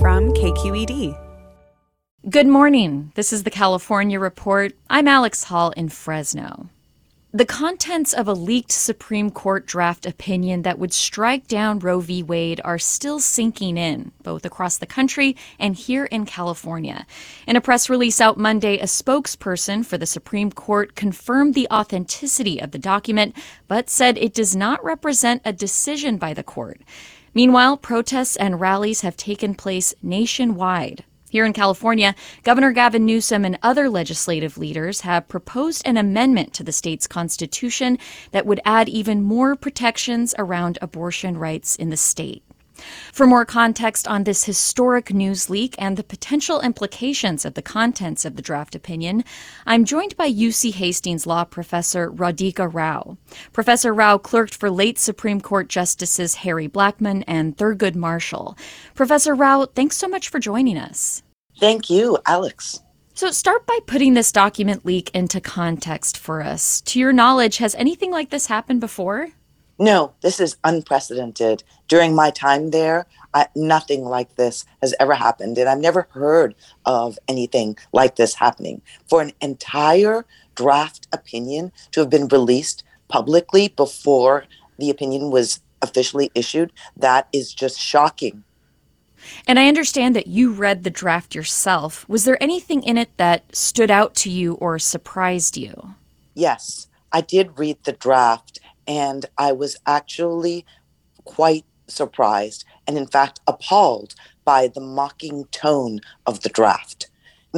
From KQED. Good morning. This is the California Report. I'm Alex Hall in Fresno. The contents of a leaked Supreme Court draft opinion that would strike down Roe v. Wade are still sinking in, both across the country and here in California. In a press release out Monday, a spokesperson for the Supreme Court confirmed the authenticity of the document, but said it does not represent a decision by the court. Meanwhile, protests and rallies have taken place nationwide. Here in California, Governor Gavin Newsom and other legislative leaders have proposed an amendment to the state's constitution that would add even more protections around abortion rights in the state. For more context on this historic news leak and the potential implications of the contents of the draft opinion, I'm joined by UC Hastings law professor Radhika Rao. Professor Rao clerked for late Supreme Court Justices Harry Blackmun and Thurgood Marshall. Professor Rao, thanks so much for joining us. Thank you, Alex. So, start by putting this document leak into context for us. To your knowledge, has anything like this happened before? No, this is unprecedented. During my time there, I, nothing like this has ever happened. And I've never heard of anything like this happening. For an entire draft opinion to have been released publicly before the opinion was officially issued, that is just shocking. And I understand that you read the draft yourself. Was there anything in it that stood out to you or surprised you? Yes, I did read the draft and I was actually quite surprised and, in fact, appalled by the mocking tone of the draft.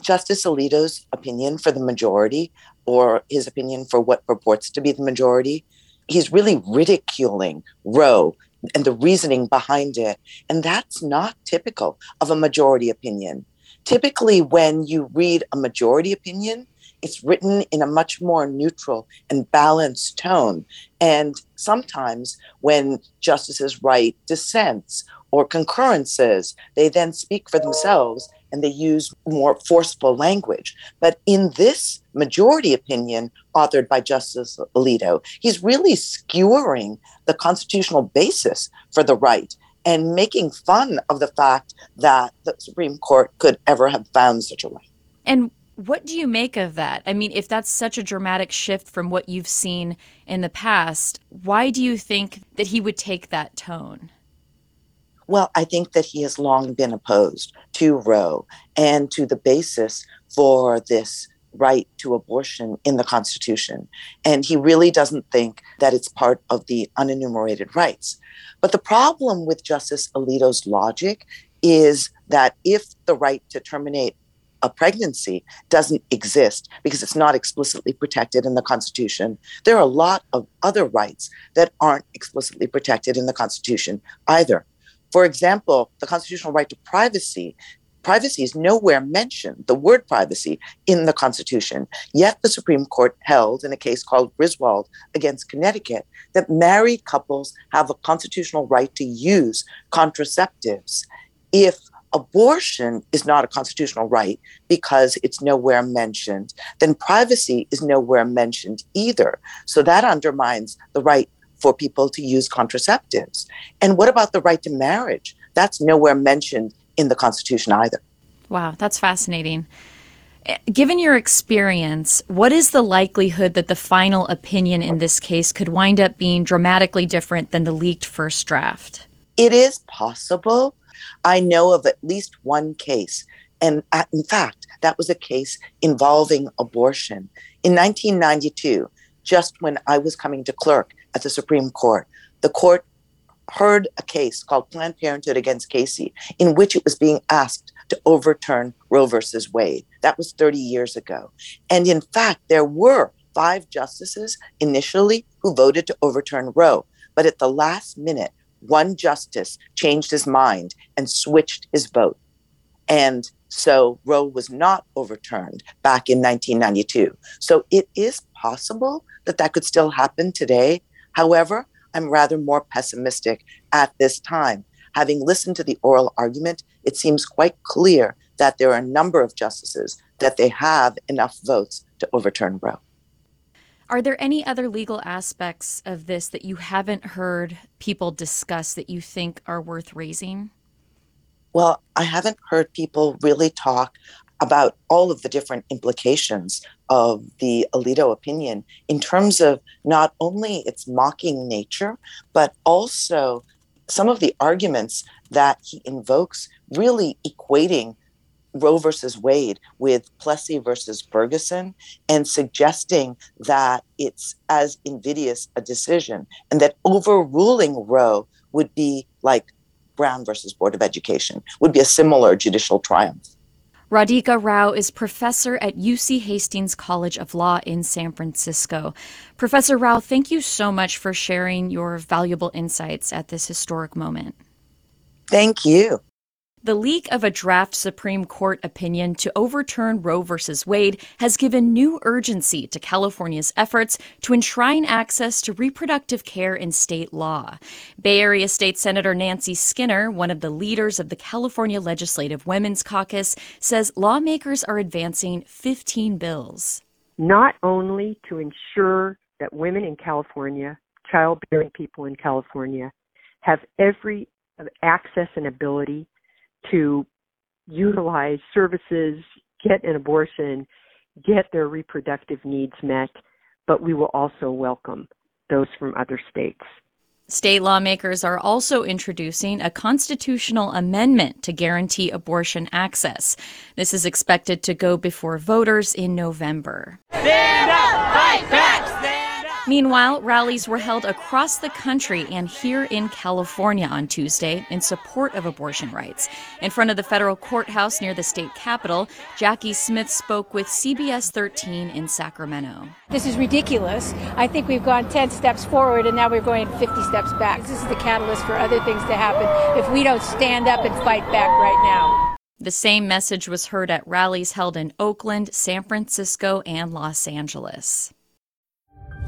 Justice Alito's opinion for the majority, or his opinion for what purports to be the majority, he's really ridiculing Roe and the reasoning behind it. And that's not typical of a majority opinion. Typically, when you read a majority opinion, it's written in a much more neutral and balanced tone. And sometimes when justices write dissents or concurrences, they then speak for themselves and they use more forceful language. But in this majority opinion, authored by Justice Alito, he's really skewering the constitutional basis for the right and making fun of the fact that the Supreme Court could ever have found such a right. And what do you make of that? I mean, if that's such a dramatic shift from what you've seen in the past, why do you think that he would take that tone? Well, I think that he has long been opposed to Roe and to the basis for this right to abortion in the Constitution. And he really doesn't think that it's part of the unenumerated rights. But the problem with Justice Alito's logic is that if the right to terminate a pregnancy doesn't exist because it's not explicitly protected in the Constitution. There are a lot of other rights that aren't explicitly protected in the Constitution either. For example, the constitutional right to privacy. Privacy is nowhere mentioned, the word privacy, in the Constitution. Yet the Supreme Court held in a case called Griswold against Connecticut that married couples have a constitutional right to use contraceptives if abortion is not a constitutional right because it's nowhere mentioned, then privacy is nowhere mentioned either. So that undermines the right for people to use contraceptives. And what about the right to marriage? That's nowhere mentioned in the Constitution either. Wow, that's fascinating. Eh, given your experience, what is the likelihood that the final opinion in this case could wind up being dramatically different than the leaked first draft? It is possible, I know of at least one case And in fact, that was a case involving abortion. In 1992, just when I was coming to clerk at the Supreme Court, the court heard a case called Planned Parenthood against Casey, in which it was being asked to overturn Roe versus Wade. That was 30 years ago. And in fact, there were five justices initially who voted to overturn Roe. But at the last minute, one justice changed his mind and switched his vote. And so Roe was not overturned back in 1992. So it is possible that that could still happen today. However, I'm rather more pessimistic at this time. Having listened to the oral argument, it seems quite clear that there are a number of justices that they have enough votes to overturn Roe. Are there any other legal aspects of this that you haven't heard people discuss that you think are worth raising? Well, I haven't heard people really talk about all of the different implications of the Alito opinion in terms of not only its mocking nature, but also some of the arguments that he invokes, really equating Roe versus Wade with Plessy versus Ferguson and suggesting that it's as invidious a decision and that overruling Roe would be like Brown versus Board of Education, would be a similar judicial triumph. Radhika Rao is professor at UC Hastings College of Law in San Francisco. Professor Rao, thank you so much for sharing your valuable insights at this historic moment. Thank you. The leak of a draft Supreme Court opinion to overturn Roe v. Wade has given new urgency to California's efforts to enshrine access to reproductive care in state law. Bay Area State Senator Nancy Skinner, one of the leaders of the California Legislative Women's Caucus, says lawmakers are advancing 15 bills. Not only to ensure that women in California, childbearing people in California, have every access and ability to utilize services, get an abortion, get their reproductive needs met, but we will also welcome those from other states. State lawmakers are also introducing a constitutional amendment to guarantee abortion access. This is expected to go before voters in November. Stand up, fight back, Meanwhile, rallies were held across the country and here in California on Tuesday in support of abortion rights. In front of the federal courthouse near the state capitol, Jackie Smith spoke with CBS 13 in Sacramento. This is ridiculous. I think we've gone 10 steps forward and now we're going 50 steps back. This is the catalyst for other things to happen if we don't stand up and fight back right now. The same message was heard at rallies held in Oakland, San Francisco, and Los Angeles.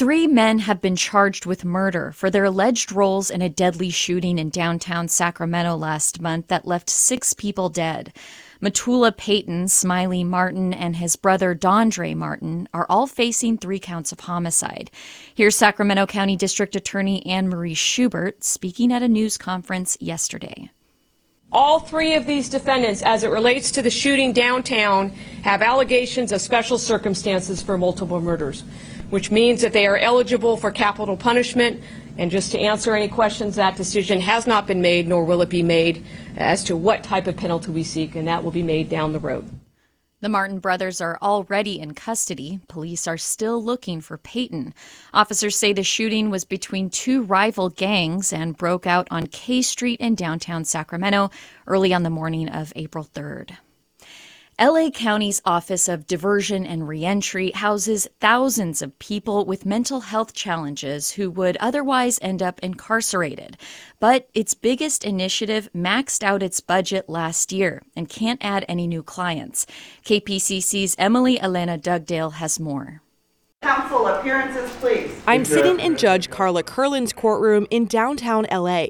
Three men have been charged with murder for their alleged roles in a deadly shooting in downtown Sacramento last month that left six people dead. Mtula Payton, Smiley Martin, and his brother Dandrae Martin are all facing three counts of homicide. Here's Sacramento County District Attorney Anne Marie Schubert speaking at a news conference yesterday. All three of these defendants, as it relates to the shooting downtown, have allegations of special circumstances for multiple murders, which means that they are eligible for capital punishment. And just to answer any questions, that decision has not been made, nor will it be made, as to what type of penalty we seek, and that will be made down the road. The Martin brothers are already in custody. Police are still looking for Payton. Officers say the shooting was between two rival gangs and broke out on K Street in downtown Sacramento early on the morning of April 3rd. LA County's Office of Diversion and Reentry houses thousands of people with mental health challenges who would otherwise end up incarcerated. But its biggest initiative maxed out its budget last year and can't add any new clients. KPCC's Emily Elena Dugdale has more. Counsel appearances, please. I'm sitting in Judge Carla Curlin's courtroom in downtown LA.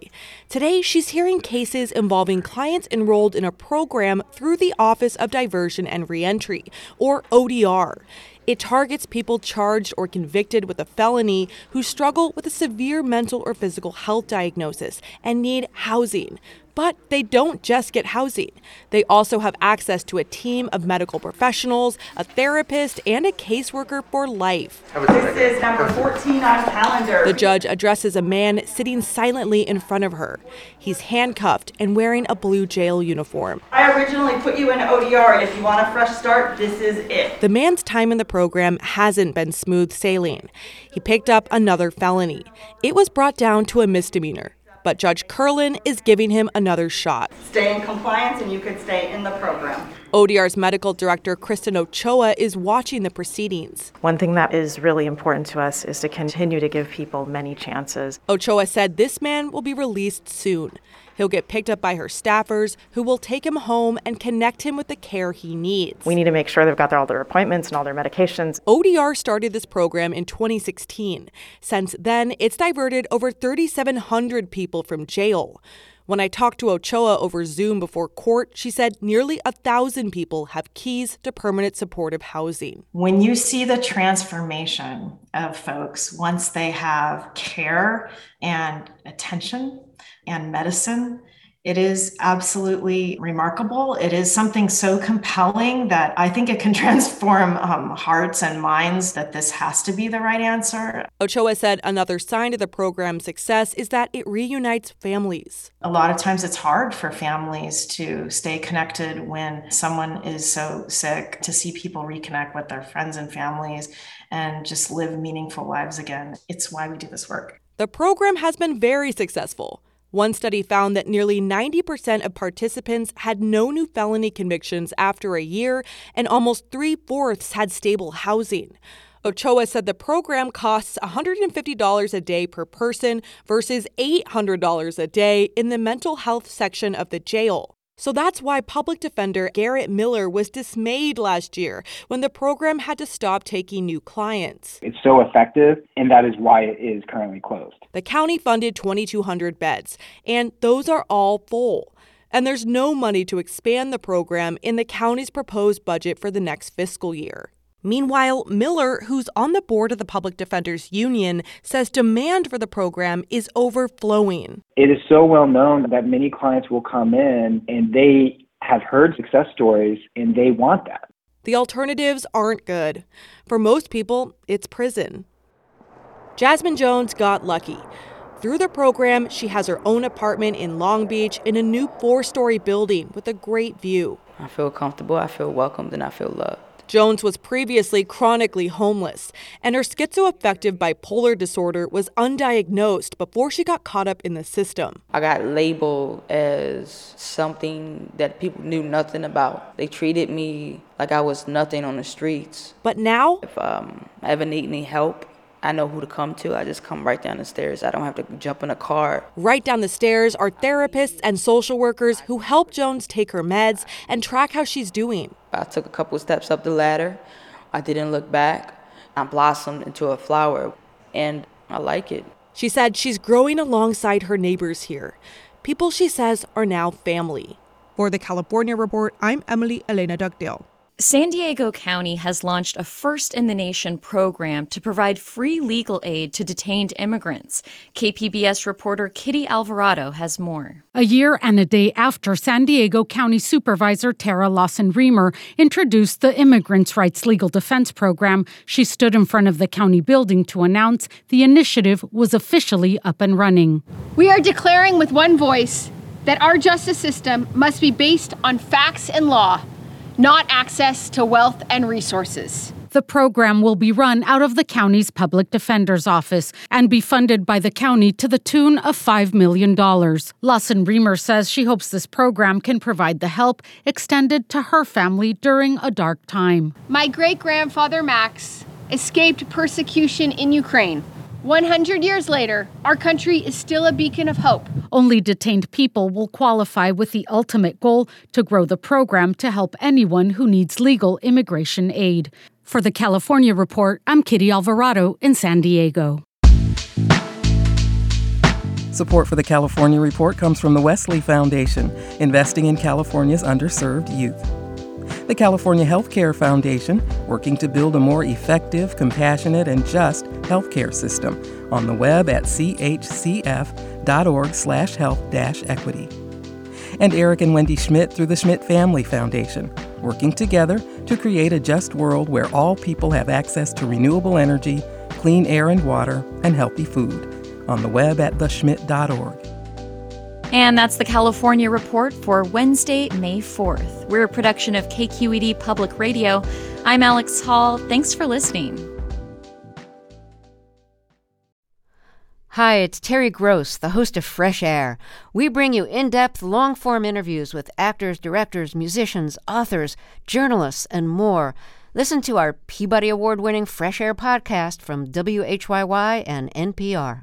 Today, she's hearing cases involving clients enrolled in a program through the Office of Diversion and Reentry, or ODR. It targets people charged or convicted with a felony who struggle with a severe mental or physical health diagnosis and need housing. But they don't just get housing. They also have access to a team of medical professionals, a therapist, and a caseworker for life. This is number 14 on calendar. The judge addresses a man sitting silently in front of her. He's handcuffed and wearing a blue jail uniform. I originally put you in ODR, and if you want a fresh start, this is it. The man's time in the program hasn't been smooth sailing. He picked up another felony. It was brought down to a misdemeanor but Judge Curlin is giving him another shot. Stay in compliance and you could stay in the program. ODR's medical director, Kristen Ochoa, is watching the proceedings. One thing that is really important to us is to continue to give people many chances. Ochoa said this man will be released soon. He'll get picked up by her staffers who will take him home and connect him with the care he needs. We need to make sure they've got all their appointments and all their medications. ODR started this program in 2016. Since then, it's diverted over 3,700 people from jail. When I talked to Ochoa over Zoom before court, she said nearly a thousand people have keys to permanent supportive housing. When you see the transformation of folks once they have care and attention and medicine. It is absolutely remarkable. It is something so compelling that I think it can transform um, hearts and minds that this has to be the right answer. Ochoa said another sign of the program's success is that it reunites families. A lot of times it's hard for families to stay connected when someone is so sick, to see people reconnect with their friends and families and just live meaningful lives again. It's why we do this work. The program has been very successful. One study found that nearly 90% of participants had no new felony convictions after a year, and almost three fourths had stable housing. Ochoa said the program costs $150 a day per person versus $800 a day in the mental health section of the jail. So that's why public defender Garrett Miller was dismayed last year when the program had to stop taking new clients. It's so effective, and that is why it is currently closed. The county funded 2,200 beds, and those are all full. And there's no money to expand the program in the county's proposed budget for the next fiscal year. Meanwhile, Miller, who's on the board of the Public Defenders Union, says demand for the program is overflowing. It is so well known that many clients will come in and they have heard success stories and they want that. The alternatives aren't good. For most people, it's prison. Jasmine Jones got lucky. Through the program, she has her own apartment in Long Beach in a new four story building with a great view. I feel comfortable, I feel welcomed, and I feel loved. Jones was previously chronically homeless, and her schizoaffective bipolar disorder was undiagnosed before she got caught up in the system. I got labeled as something that people knew nothing about. They treated me like I was nothing on the streets. But now, if um, I ever need any help, I know who to come to. I just come right down the stairs. I don't have to jump in a car. Right down the stairs are therapists and social workers who help Jones take her meds and track how she's doing. I took a couple steps up the ladder. I didn't look back. I blossomed into a flower, and I like it. She said she's growing alongside her neighbors here. People she says are now family. For the California Report, I'm Emily Elena Dugdale. San Diego County has launched a first in the nation program to provide free legal aid to detained immigrants. KPBS reporter Kitty Alvarado has more. A year and a day after San Diego County Supervisor Terra Lawson Remer introduced the Immigrants' Rights Legal Defense Program, she stood in front of the county building to announce the initiative was officially up and running. We are declaring with one voice that our justice system must be based on facts and law not access to wealth and resources. The program will be run out of the county's public defender's office and be funded by the county to the tune of $5 million. Lawson Remer says she hopes this program can provide the help extended to her family during a dark time. My great grandfather Max escaped persecution in Ukraine. 100 years later, our country is still a beacon of hope. Only detained people will qualify with the ultimate goal to grow the program to help anyone who needs legal immigration aid. For the California Report, I'm Kitty Alvarado in San Diego. Support for the California Report comes from the Wesley Foundation, investing in California's underserved youth the California Healthcare Foundation, working to build a more effective, compassionate, and just healthcare system on the web at chcf.org/health-equity. And Eric and Wendy Schmidt through the Schmidt Family Foundation, working together to create a just world where all people have access to renewable energy, clean air and water, and healthy food on the web at theschmidt.org. And that's the California Report for Wednesday, May 4th. We're a production of KQED Public Radio. I'm Alex Hall. Thanks for listening. Hi, it's Terry Gross, the host of Fresh Air. We bring you in depth, long form interviews with actors, directors, musicians, authors, journalists, and more. Listen to our Peabody Award winning Fresh Air podcast from WHYY and NPR.